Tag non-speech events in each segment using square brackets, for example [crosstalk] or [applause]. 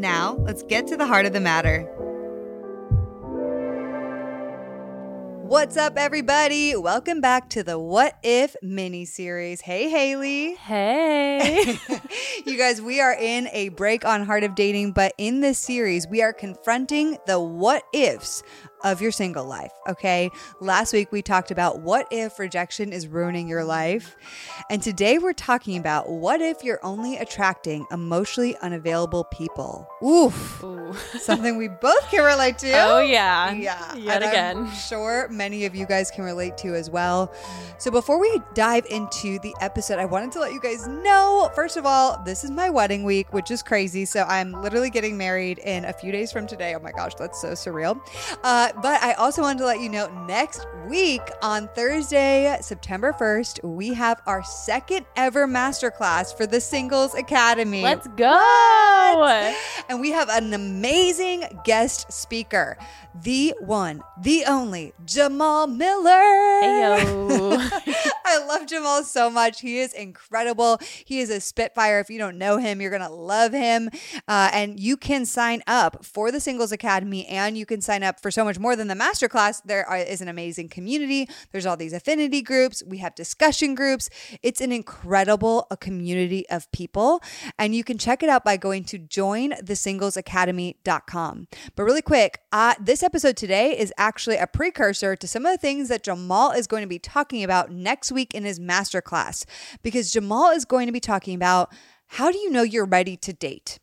Now, let's get to the heart of the matter. What's up, everybody? Welcome back to the What If mini series. Hey, Hailey. Hey. [laughs] [laughs] you guys, we are in a break on Heart of Dating, but in this series, we are confronting the what ifs of your single life. Okay. Last week we talked about what if rejection is ruining your life. And today we're talking about what if you're only attracting emotionally unavailable people. Oof. Ooh. [laughs] Something we both can relate to. Oh, yeah. Yeah. Yet and again. I'm sure many of you guys can relate to as well. So before we dive into the episode, I wanted to let you guys know first of all, this is my wedding week, which is crazy. So I'm literally getting married in a few days from today. Oh my gosh, that's so surreal. Uh, but I also wanted to let you know next week on Thursday, September 1st, we have our second ever masterclass for the Singles Academy. Let's go. What? And we have an amazing guest speaker, the one, the only, Jamal Miller. Heyo. [laughs] I love Jamal so much. He is incredible. He is a spitfire. If you don't know him, you're going to love him. Uh, and you can sign up for the Singles Academy and you can sign up for so much more than the masterclass, there are, is an amazing community. There's all these affinity groups. We have discussion groups. It's an incredible a community of people. And you can check it out by going to jointhesinglesacademy.com. But really quick, uh, this episode today is actually a precursor to some of the things that Jamal is going to be talking about next week in his masterclass. Because Jamal is going to be talking about how do you know you're ready to date?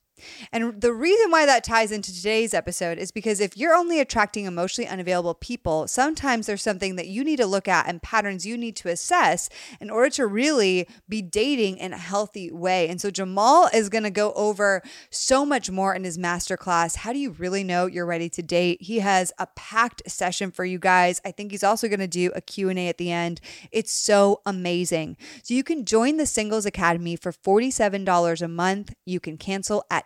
And the reason why that ties into today's episode is because if you're only attracting emotionally unavailable people, sometimes there's something that you need to look at and patterns you need to assess in order to really be dating in a healthy way. And so Jamal is going to go over so much more in his masterclass. How do you really know you're ready to date? He has a packed session for you guys. I think he's also going to do a Q&A at the end. It's so amazing. So you can join the Singles Academy for $47 a month. You can cancel at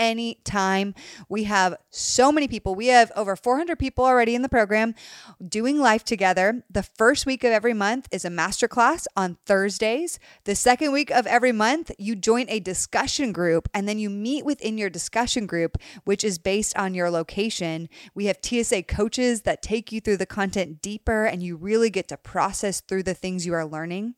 any time. We have so many people. We have over 400 people already in the program doing life together. The first week of every month is a masterclass on Thursdays. The second week of every month, you join a discussion group and then you meet within your discussion group, which is based on your location. We have TSA coaches that take you through the content deeper and you really get to process through the things you are learning.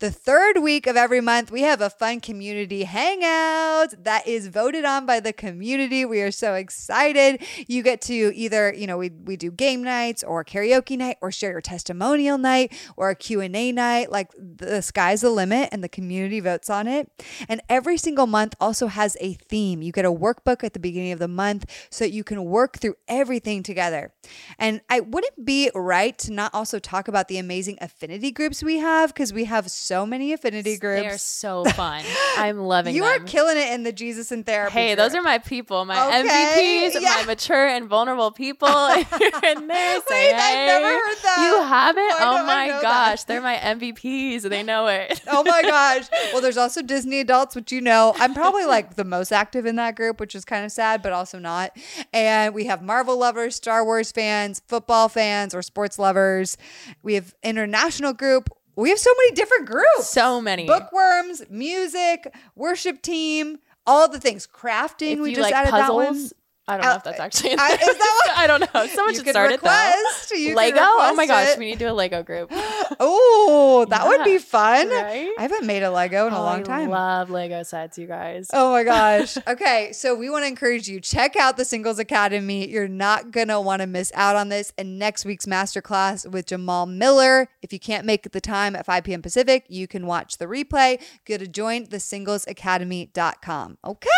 The third week of every month, we have a fun community hangout that is voted on by the community. We are so excited. You get to either, you know, we, we do game nights or karaoke night or share your testimonial night or a Q&A night. Like the sky's the limit and the community votes on it. And every single month also has a theme. You get a workbook at the beginning of the month so that you can work through everything together. And I wouldn't be right to not also talk about the amazing affinity groups we have because we have so many affinity groups. They're so [laughs] fun. I'm loving you them. are killing it in the Jesus and therapy. Hey, group. those are my people, my Okay, MVPs, yeah. my mature and vulnerable people. [laughs] [laughs] You're in there, say Wait, I've never heard that. You haven't? Oh, oh Why [laughs] oh my gosh, that? they're my MVPs. They know it. oh my gosh. Well, there's also Disney adults, which you know, I'm probably like the most active in that group, which is kind of sad, but also not. And we have Marvel lovers, Star Wars fans, football fans, or sports lovers. We have international group. We have so many different groups. So many. Bookworms, music, worship team, all the things. Crafting, if we you just like added puzzles, that one. I don't know Uh, if that's actually. In I- there. is that [laughs] what- I don't know. [laughs] Someone should start it though. You Lego. Oh my gosh, it. we need to do a Lego group. [gasps] oh, that would be fun. right? I haven't made a Lego in a Oh, long I time. love Lego sets, you guys. Oh my gosh. [laughs] Okay. So we want to encourage you check out the Singles Academy. You're not going to want to miss out on this. And next week's masterclass with Jamal Miller. If you can't make the time at 5 p.m. Pacific, you can watch the replay. Go to jointhesinglesacademy.com. Okay.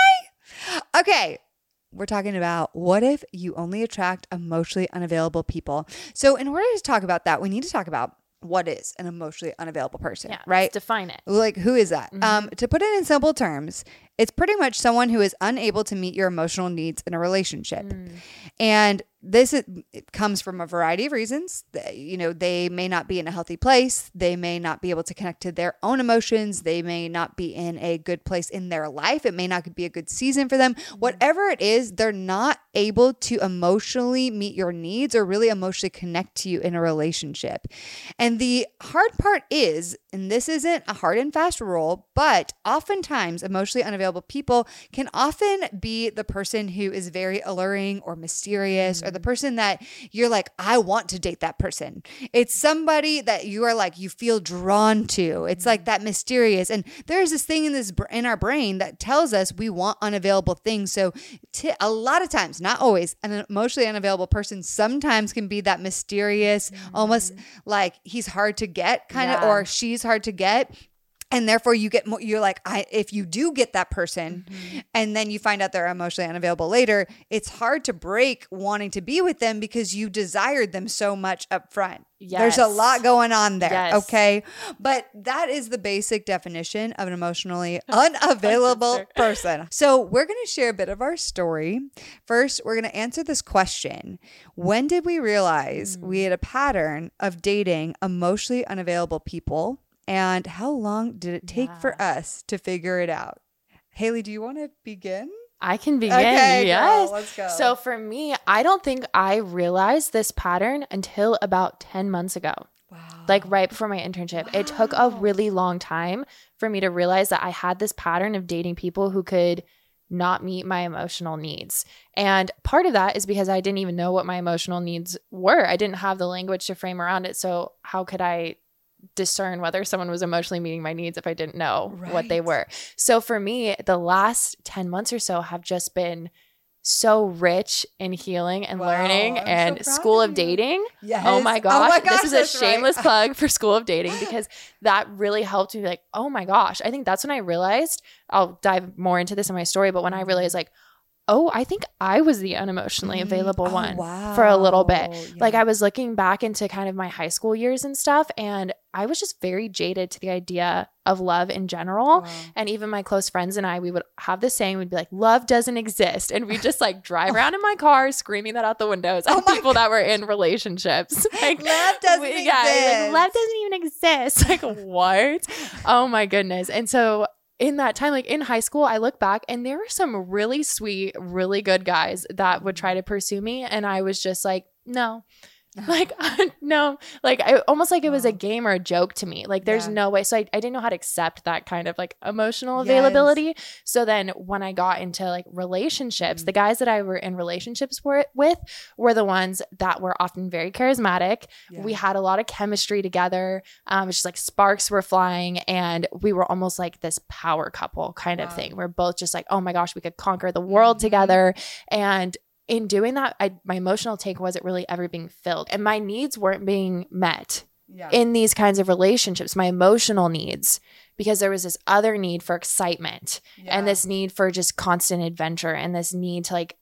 Okay. We're talking about what if you only attract emotionally unavailable people. So, in order to talk about that, we need to talk about what is an emotionally unavailable person, yeah, right? define it. Like, who is that? Um, to put it in simple terms, it's pretty much someone who is unable to meet your emotional needs in a relationship. Hmm. And this is, it comes from a variety of reasons. You know, they may not be in a healthy place. They may not be able to connect to their own emotions. They may not be in a good place in their life. It may not be a good season for them. Hmm. Whatever it is, they're not able to emotionally meet your needs or really emotionally connect to you in a relationship. And the hard part is, and this isn't a hard and fast rule, but oftentimes emotionally unavailable people can often be the person who is very alluring or mysterious or the mm. person that you're like, I want to date that person. It's somebody that you are like, you feel drawn to. It's like mm. that mysterious. And there's this thing in this in our brain that tells us we want unavailable things. So t- a lot of times, not always, an emotionally unavailable person sometimes can be that mysterious, almost mm. like he's hard to get kind of, or she's hard to get and therefore you get more you're like i if you do get that person mm-hmm. and then you find out they're emotionally unavailable later it's hard to break wanting to be with them because you desired them so much up front there's a lot going on there Yes. okay? But that is the basic definition of an emotionally [laughs] unavailable person. So we're going to share a bit of our story. First we're going to answer this question. When did we realize we mm. had a pattern of dating emotionally unavailable people and how long did it take for us to figure it out? Hailey, do you want to begin? I can begin. Okay, girl, yes. let's go. So for me, I don't think I realized this pattern until about 10 months ago. Wow. Like right before my internship. It took a really long time for me to realize that I had this pattern of dating people who could not meet my emotional needs. And part of that is because I didn't even know what my emotional needs were. I didn't have the language to frame around it. So how could I discern whether someone was emotionally meeting my needs if I didn't know what they were? So for me, the last 10 months or so have just been so rich in healing and Wow, learning I'm and proud school of dating. Yes. Oh, oh my gosh. this is a that's right. shameless plug for School of Dating [laughs] because that really helped me be like, oh my gosh. I think that's when I realized I'll dive more into this in my story, but when I mm-hmm. realized like, oh, I think I was the unemotionally mm. available Oh, one for a little bit. wow. Like I was looking back into kind of my high school years and stuff, and I was just very jaded to the idea of love in general. Wow. And even my close friends and I, we would have this saying, we'd be like, love doesn't exist. And we'd just like drive [laughs] around in my car screaming that out the windows Oh at people that were in relationships. [laughs] Like, Love doesn't we- yeah, exist. like, love doesn't even exist. [laughs] Like, what? oh my goodness. And so in that time, like in high school, I look back and there were some really sweet, really good guys that would mm-hmm. try to pursue me. And I was just like, no. [laughs] Like [laughs] no, like I almost like it was a game or a joke to me. Like there's Yeah. no way. So I, I didn't know how to accept that kind of like emotional Yes. availability. So then when I got into like relationships, Mm. the guys that I were in relationships were, with were the ones that were often very charismatic. Yeah. We had a lot of chemistry together. Um, it's just like sparks were flying, and we were almost like this power couple kind Wow. of thing. We're both just like, oh my gosh, we could conquer the world Mhm. together. And in doing that, I, my emotional take wasn't really ever being filled, and my needs weren't being met yeah. in these kinds of relationships. My emotional needs, because there was this other need for excitement Yeah. and this need for just constant adventure and this need to like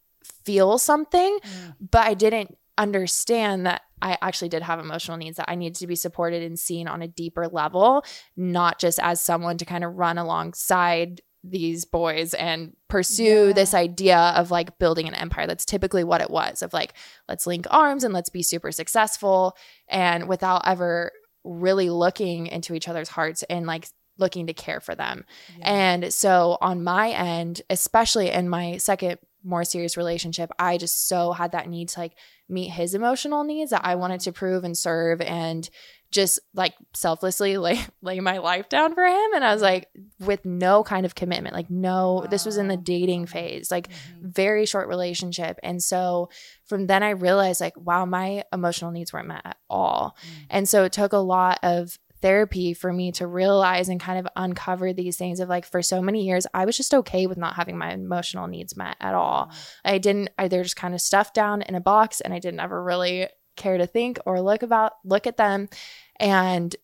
feel something Mm. but I didn't understand that I actually did have emotional needs that I needed to be supported and seen on a deeper level, not just as someone to kind of run alongside these boys and pursue Yeah. this idea of like building an empire. That's typically what it was of like, let's link arms and let's be super successful. And without ever really looking into each other's hearts and like looking to care for them. Yeah. And so on my end, especially in my second more serious relationship, I just so had that need to like meet his emotional needs that I wanted to prove and serve and just like selflessly [laughs] lay lay my life down for him. And I was like with no kind of commitment like no this was in the dating phase like mm-hmm. very short relationship. And so from then I realized like wow my emotional needs weren't met at all. Mm. And so it took a lot of therapy for me to realize and kind of uncover these things of like for so many years I was just okay with not having my emotional needs met at all. Mm. I didn't I they're just kind of stuffed down in a box and I didn't ever really care to think or look about look at them and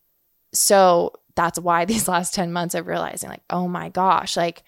so that's why these [laughs] last 10 months of realizing like oh my gosh like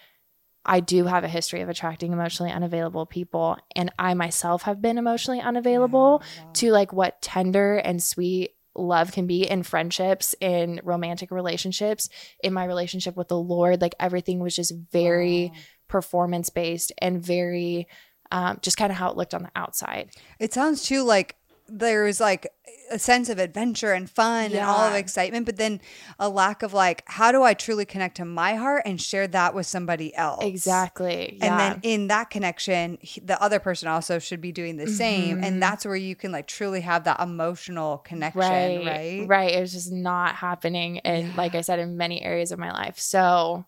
I do have a history of attracting emotionally unavailable people and I myself have been emotionally unavailable to like what tender and sweet love can be in friendships in romantic relationships in my relationship with the Lord. Like everything was just very performance based and very um, just kind of how it looked on the outside. It sounds too like there's like a sense of adventure and fun and all of excitement, but then a lack of like, how do I truly connect to my heart and share that with somebody else? exactly yeah. And then in that connection, he- the other person also should be doing the same. Mm-hmm. And that's where you can like truly have that emotional connection, right? right right it was just not happening and like i said in many areas of my life so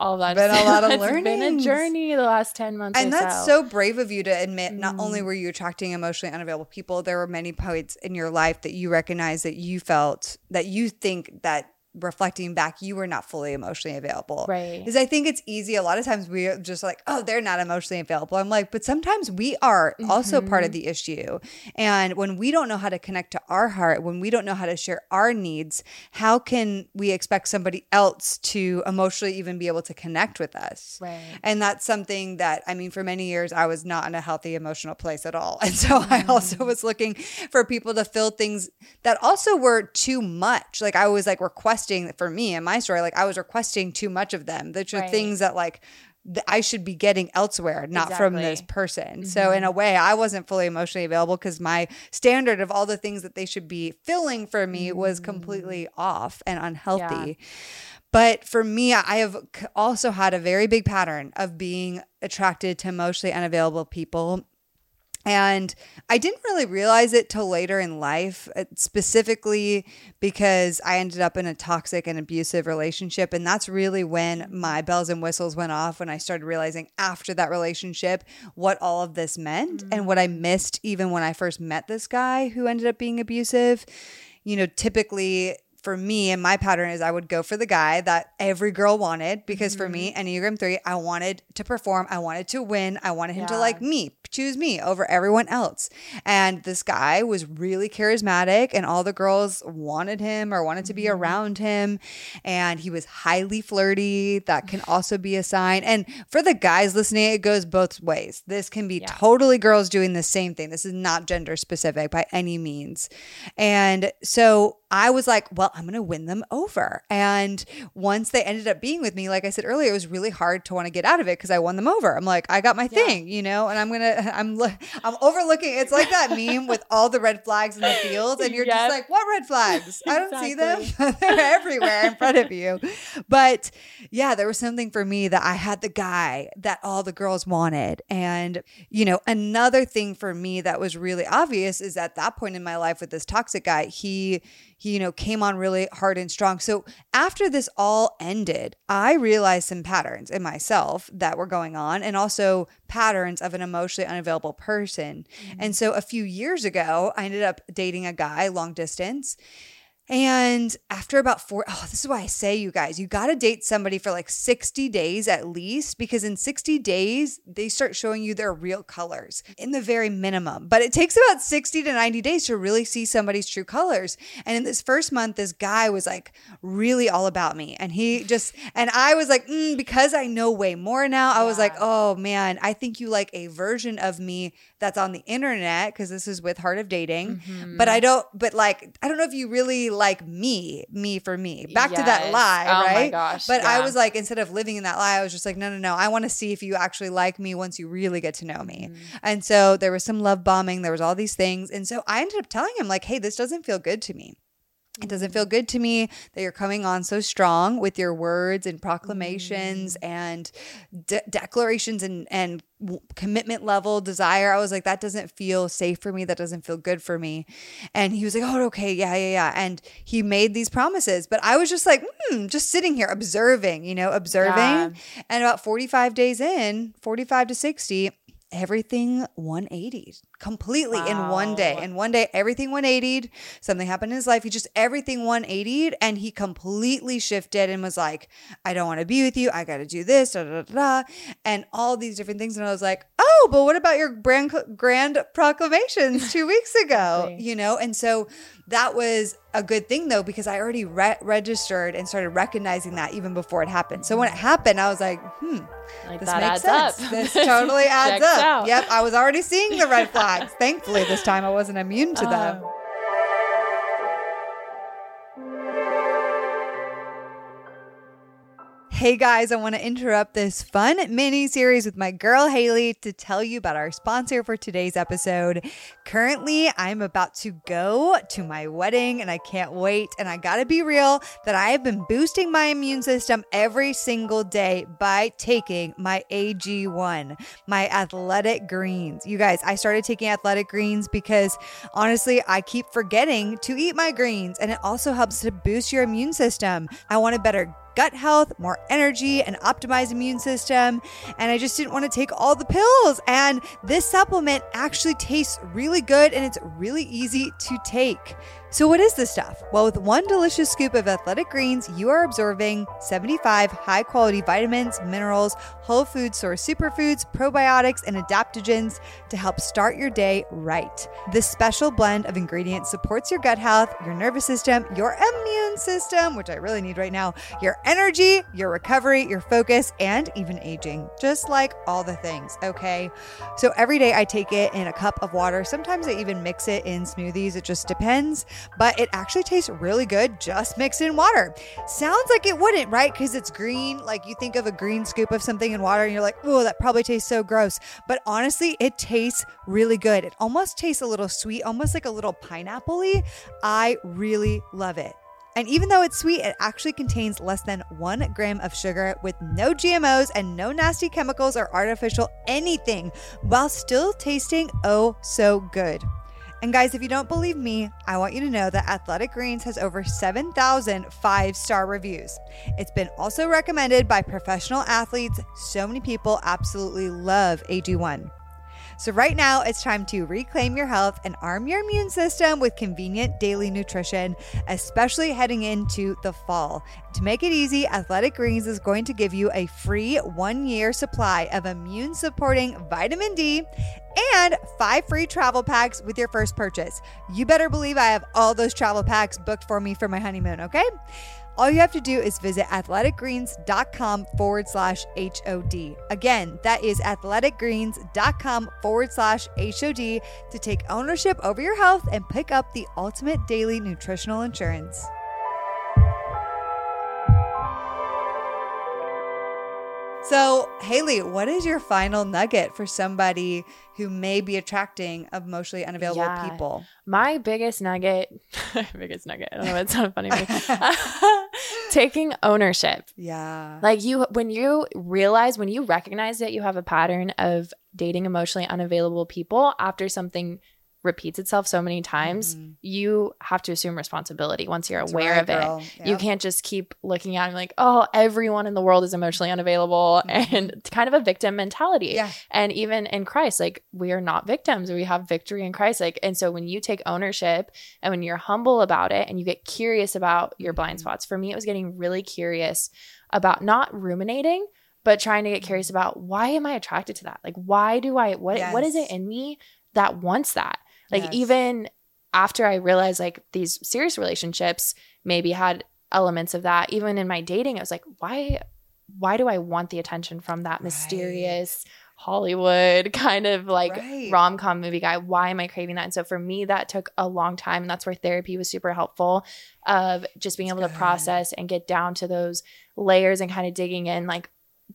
all that Been a lot of it's been a [laughs] journey the last 10 months And that's so, so brave of you to admit not Mm. only were you attracting emotionally unavailable people, there were many points in your life that you recognize that you felt that you think that reflecting back, you were not fully emotionally available. Right. Because I think it's easy. A lot of times we're just like, oh, they're not emotionally available. I'm like, but sometimes we are also part Mm-hmm. of the issue. And when we don't know how to connect to our heart, when we don't know how to share our needs, how can we expect somebody else to emotionally even be able to connect with us? Right. And that's something that, I mean, for many years, I was not in a healthy emotional place at all. [laughs] And so I also was looking for people to fill things that also were too much. Like I was like requesting for me and my story, like I was requesting too much of them, which are Right. things that like, th- I should be getting elsewhere, not from this Exactly. person. So mm-hmm. in a way, I wasn't fully emotionally available because my standard of all the things that they should be filling for me was completely mm. off and unhealthy. But for me, I have also had a very big pattern of being attracted to emotionally unavailable people. And I didn't really realize it till later in life, uh, specifically because I ended up in a toxic and abusive relationship. And that's really when my bells and whistles went off when I started realizing after that relationship what all of this meant and what I missed even when I first met this guy who ended up being abusive. You know, typically for me and my pattern is I would go for the guy that every girl wanted because for me, Enneagram 3, I wanted to perform, I wanted to win, I wanted him to like me, choose me over everyone else. And this guy was really charismatic and all the girls wanted him or wanted to be mm-hmm. around him and he was highly flirty. That can also be a sign. And for the guys listening, it goes both ways. This can be totally girls doing the same thing. This is not gender specific by any means. And so I was like, well, I'm going to win them over. And once they ended up being with me, like I said earlier, it was really hard to want to get out of it because I won them over. I'm like, I got my thing, you know, and I'm going to, [laughs] I'm, I'm overlooking. It's like that meme with all the red flags in the field, And you're just like, what red flags? I don't see them. [laughs] They're everywhere in front of you. But yeah, there was something for me that I had the guy that all the girls wanted. And, you know, another thing for me that was really obvious is at that point in my life with this toxic guy, he, he, you know, came on really hard and strong. So after this all ended, I realized some patterns in myself that were going on and also patterns of an emotionally unavailable person. Mm-hmm. And so a few years ago, I ended up dating a guy long distance. And after about four, oh, this is why I say, you guys, you got to date somebody for like 60 days at least, because in 60 days, they start showing you their real colors in the very minimum. But it takes about 60 to 90 days to really see somebody's true colors. And in this first month, this guy was like really all about me. And he just, and I was like, mm, because I know way more now, I was like, oh man, I think you like a version of me that's on the internet, because this is with Heart of Dating. But I don't, but like, I don't know if you really like me, me for me. Back to that lie, Oh my right? gosh, But I was like, instead of living in that lie, I was just like, no, no, no. I want to see if you actually like me once you really get to know me. Mm-hmm. And so there was some love bombing, there was all these things. And so I ended up telling him, like, hey, this doesn't feel good to me. It doesn't feel good to me that you're coming on so strong with your words and proclamations Mm. and de- declarations and and w- commitment level desire. I was like, that doesn't feel safe for me. That doesn't feel good for me. And he was like, oh, okay, yeah, yeah, yeah. And he made these promises, but I was just like, hmm, just sitting here observing, you know, observing. Yeah. And about 45 days in, 45 to 60, everything 180 completely in one day. Wow. In one day, everything 180 Something happened in his life. He just everything 180 and he completely shifted and was like, I don't want to be with you. I got to do this, da, da, da, da, and all these different things. And I was like, oh, but what about your grand, grand proclamations two [laughs] weeks ago? You know? And so that was a good thing though, because I already re- registered and started recognizing that even before it happened. So when it happened, I was like, hmm, Like this makes sense. up. This totally [laughs] adds up. out. Yep. I was already seeing the red [laughs] Thankfully, this time I wasn't immune to them. Oh. Hey guys, I want to interrupt this fun mini series with my girl Haley to tell you about our sponsor for today's episode. Currently, I'm about to go to my wedding and I can't wait. And I got to be real that I have been boosting my immune system every single day by taking my AG1, my athletic greens. You guys, I started taking athletic greens because honestly, I keep forgetting to eat my greens and it also helps to boost your immune system. I want a better gut health, more energy, an optimized immune system. And I just didn't want to take all the pills. And this supplement actually tastes really good and it's really easy to take. So, what is this stuff? Well, with one delicious scoop of athletic greens, you are absorbing 75 high quality vitamins, minerals, whole food source superfoods, probiotics, and adaptogens to help start your day right. This special blend of ingredients supports your gut health, your nervous system, your immune system, which I really need right now, your energy, your recovery, your focus, and even aging, just like all the things, okay? So every day I take it in a cup of water. Sometimes I even mix it in smoothies, it just depends, but it actually tastes really good just mixed in water. Sounds like it wouldn't, right? Because it's green. Like you think of a green scoop of something in water and you're like, oh, that probably tastes so gross. But honestly, it tastes really good. It almost tastes a little sweet, almost like a little pineapple. I really love it. And even though it's sweet, it actually contains less than one gram of sugar with no GMOs and no nasty chemicals or artificial anything while still tasting oh so good. And guys, if you don't believe me, I want you to know that Athletic Greens has over 7,000 five star reviews. It's been also recommended by professional athletes. So many people absolutely love AG1. So, right now, it's time to reclaim your health and arm your immune system with convenient daily nutrition, especially heading into the fall. To make it easy, Athletic Greens is going to give you a free one year supply of immune supporting vitamin D and five free travel packs with your first purchase. You better believe I have all those travel packs booked for me for my honeymoon, okay? All you have to do is visit athleticgreens.com forward slash HOD. Again, that is athleticgreens.com forward slash HOD to take ownership over your health and pick up the ultimate daily nutritional insurance. So, Hailey, what is your final nugget for somebody who may be attracting emotionally unavailable Yeah. people? My biggest nugget, [laughs] biggest nugget. I don't know. If it's not funny. [laughs] [laughs] Taking ownership. Yeah. Like you, when you realize, when you recognize that you have a pattern of dating emotionally unavailable people after something repeats itself so many times, you have to assume responsibility once you're Mm-hmm. That's aware right, of it. girl. You can't just keep looking at it like, oh, everyone in the world is emotionally unavailable and it's kind of a victim mentality. Mm-hmm. Yeah. And even in Christ, like we are not victims. We have victory in Christ. Like, and so when you take ownership and when you're humble about it and you get curious about your blind Mm-hmm. spots, for me, it was getting really curious about not ruminating, but trying to get curious Mm-hmm. about why am I attracted to that? Like, why do I, what, what is it in me that wants that? Like, Yes. even after I realized like these serious relationships maybe had elements of that, even in my dating, I was like, why, why do I want the attention from that mysterious Hollywood [laughs] kind of like Right. rom com movie guy? Why am I craving that? And so for me, that took a long time. And that's where therapy was super helpful of just being able to process and get down to those layers and kind of digging in like,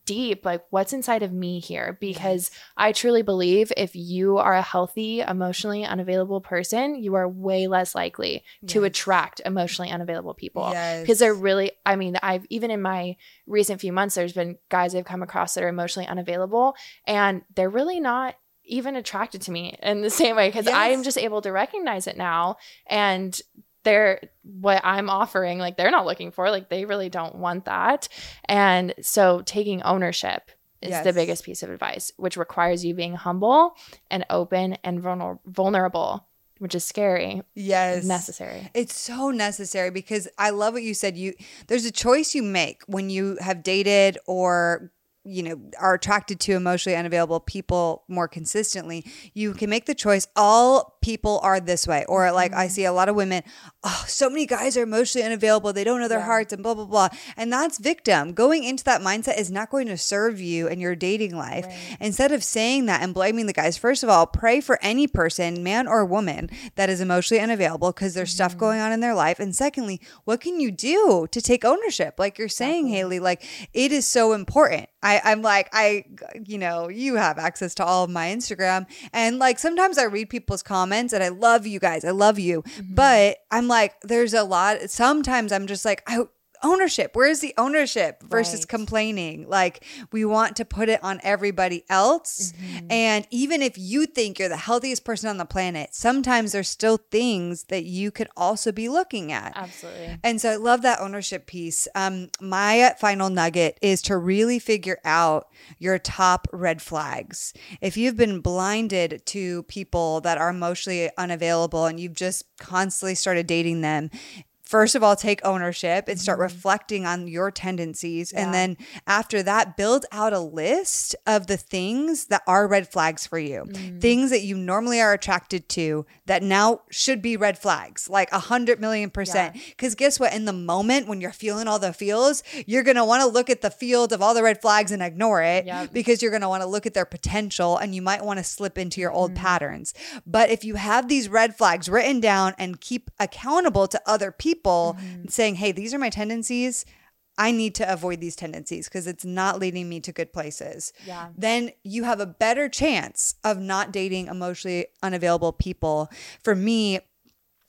deep like what's inside of me here because I truly believe if you are a healthy, emotionally unavailable person, you are way less likely to attract emotionally unavailable people. Yes. Because they're really, I mean, I've even in my recent few months, there's been guys I've come across that are emotionally unavailable and they're really not even attracted to me in the same way because I am just able to recognize it now and they're what I'm offering, like they're not looking for, like they really don't want that. And so taking ownership is the biggest piece of advice, which requires you being humble and open and vulner- vulnerable, which is scary, Yes. necessary. It's so necessary because I love what you said. You there's a choice you make when you have dated or you know are attracted to emotionally unavailable people more consistently you can make the choice all people are this way. Or like i mm-hmm. see a lot of women oh so many guys are emotionally unavailable. They don't know their hearts and blah blah blah. And that's victim. Going into that mindset is not going to serve you in your dating life. Instead of saying that and blaming the guys first of all pray for any person man or woman that is emotionally unavailable because there's stuff mm-hmm. going on in their life. And secondly what can you do to take ownership? Like you're saying hailey like it is so important. I, I'm like, I, you know, you have access to all of my Instagram. And like sometimes I read people's comments and I love you guys. I love you. Mm-hmm. But I'm like, there's a lot. Sometimes I'm just like, I, ownership. Where's the ownership versus Right. complaining? Like we want to put it on everybody else. Mm-hmm. And even if you think you're the healthiest person on the planet, sometimes there's still things that you could also be looking at. Absolutely. And so I love that ownership piece. Um, my final nugget is to really figure out your top red flags. If you've been blinded to people that are emotionally unavailable and you've just constantly started dating them, First of all, take ownership and start mm-hmm. reflecting on your tendencies. And then after that, build out a list of the things that are red flags for you. Mm. Things that you normally are attracted to that now should be red flags, like a hundred million percent. Because guess what? In the moment when you're feeling all the feels, you're going to want to look at the field of all the red flags and ignore it Yep. because you're going to want to look at their potential and you might want to slip into your old mm-hmm. patterns. But if you have these red flags written down and keep accountable to other people Mm-hmm. saying, hey, these are my tendencies. I need to avoid these tendencies because it's not leading me to good places. Yeah. Then you have a better chance of not dating emotionally unavailable people. For me,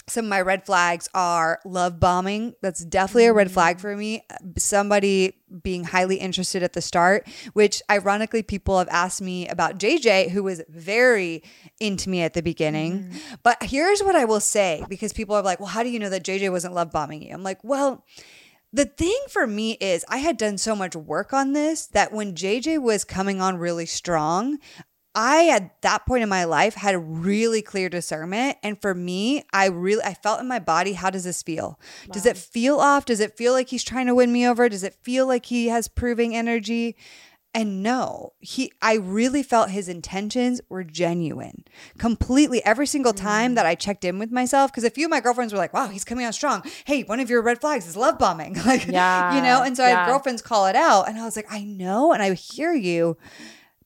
some of my red flags are love bombing. That's definitely a red flag mm. for me. Somebody being highly interested at the start, which ironically people have asked me about JJ, who was very into me at the beginning. Mm-hmm. But here's what I will say because people are like, well, how do you know that JJ wasn't love bombing you? I'm like, well, the thing for me is I had done so much work on this that when JJ was coming on really strong, I at that point in my life had a really clear discernment and for me I really I felt in my body how does this feel? Does it feel off? Does it feel like he's trying to win me over? Does it feel like he has proving energy? And no, he I really felt his intentions were genuine. Completely every single time mm. that I checked in with myself because a few of my girlfriends were like, "Wow, he's coming on strong. Hey, one of your red flags is love bombing." [laughs] like, Yeah, you know, and so I had girlfriends call it out and I was like, "I know and I hear you."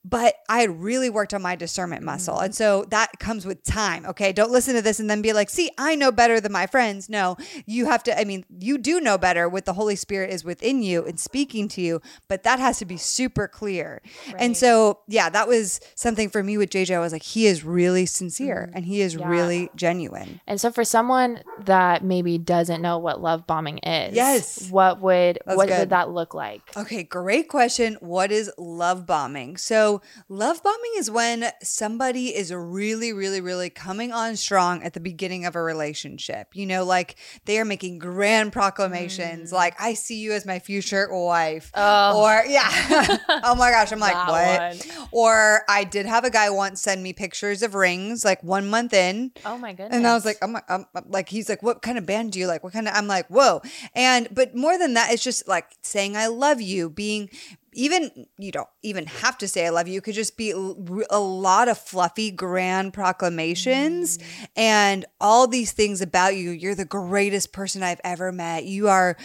But I had really worked on my discernment muscle. Mm-hmm. And so that comes with time. Okay. Don't listen to this and then be like, see, I know better than my friends. No, you have to, I mean, you do know better what the Holy Spirit is within you and speaking to you, but that has to be super clear. And so, yeah, that was something for me with JJ. I was like, he is really sincere mm-hmm. and he is Yeah. really genuine. And so for someone that maybe doesn't know what love bombing is, Yes. what would That's what good. would that look like? Okay, great question. What is love bombing? So, love bombing is when somebody is really, really, really coming on strong at the beginning of a relationship. You know, like they are making grand proclamations, mm. like, I see you as my future wife. Oh. Or, yeah. [laughs] oh my gosh. I'm like, That what? Or, I did have a guy once send me pictures of rings like one month in. Oh my goodness. And I was like, I'm, I'm, I'm like, he's like, what kind of band do you like? What kind of, I'm like, whoa. And, but more than that, it's just like saying, I love you, being, even, you don't even have to say, I love you. It could just be a lot of fluffy, grand proclamations mm. and all these things about you. You're the greatest person I've ever met. You are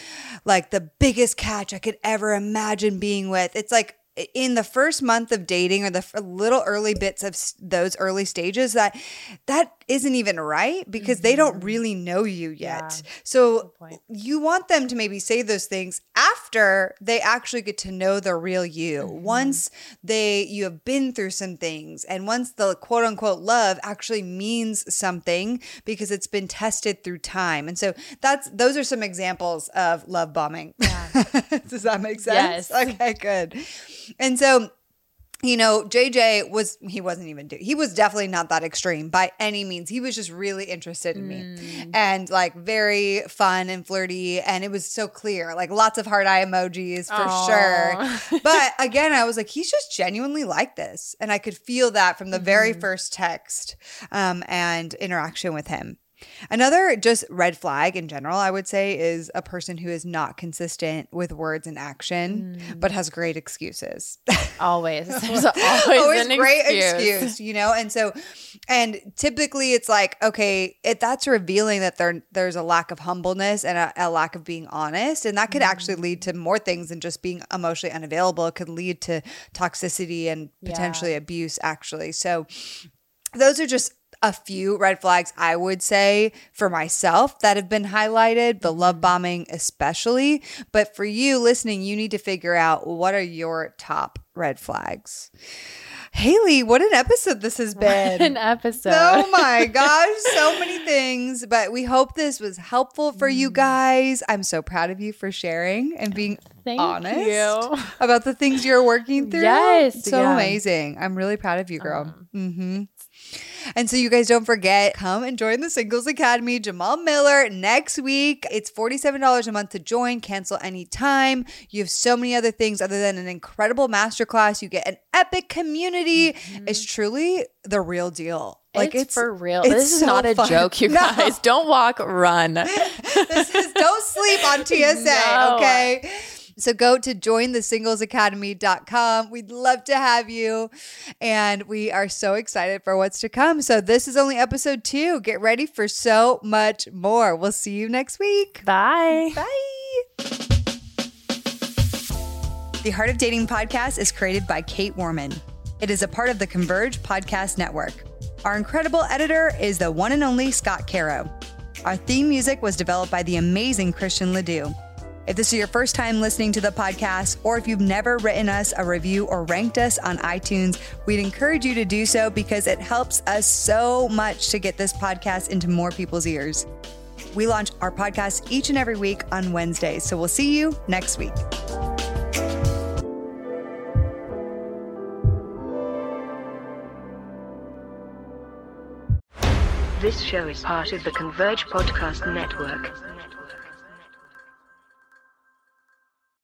like the biggest catch I could ever imagine being with. It's like, in the first month of dating or the little early bits of those early stages that that isn't even right because they don't really know you yet. Mm-hmm. Yeah. So you want them to maybe say those things after they actually get to know the real you. Mm-hmm. Once they you have been through some things and once the quote unquote love actually means something because it's been tested through time. And so that's those are some examples of love bombing. [laughs] Does that make sense? Yes. Okay, good. And so you know, JJ was he wasn't even, he was definitely not that extreme by any means. He was just really interested in me and like very fun and flirty and it was so clear. Like lots of heart eye emojis for Aw. sure. [laughs] But again, I was like he's just genuinely like this and I could feel that from the very first text um and interaction with him. Another just red flag in general, I would say, is a person who is not consistent with words and action, mm. but has great excuses. Always. [laughs] There's always, always an great excuse. excuse. you know and so and typically it's like okay it, that's revealing that there there's a lack of humbleness and a, a lack of being honest and that could actually lead to mm. more things than just being emotionally unavailable it could lead to toxicity and potentially abuse actually so those are just a few red flags I would say for myself that have been highlighted, the mm-hmm. love bombing especially. But for you listening, you need to figure out what are your top red flags. Hailey, what an episode this has [laughs] been. An episode. Oh my [laughs] gosh, so many things. But we hope this was helpful for you mm. guys. I'm so proud of you for sharing and being Thank honest you. about the things you're working through. Yes, So yeah. amazing. I'm really proud of you, girl. hmm And so, you guys don't forget, come and join the Singles Academy. Jamal Miller next week. It's $47 a month to join, cancel anytime. You have so many other things other than an incredible masterclass. You get an epic community. Mm-hmm. It's truly the real deal. Like, it's, for real. it's This is so not a fun. joke, you [laughs] No. guys. Don't walk, run. [laughs] this is don't sleep on [laughs] TSA, No. okay? So go to jointhesinglesacademy.com. We'd love to have you. And we are so excited for what's to come. So this is only episode two. Get ready for so much more. We'll see you next week. Bye. Bye. The Heart of Dating podcast is created by Kait Warman. It is a part of the Converge Podcast Network. Our incredible editor is the one and only Scott Caro. Our theme music was developed by the amazing Christian Ledoux. If this is your first time listening to the podcast, or if you've never written us a review or ranked us on iTunes, we'd encourage you to do so because it helps us so much to get this podcast into more people's ears. We launch our podcast each and every week on Wednesdays. So we'll see you next week. This show is part of the Converge Podcast Network.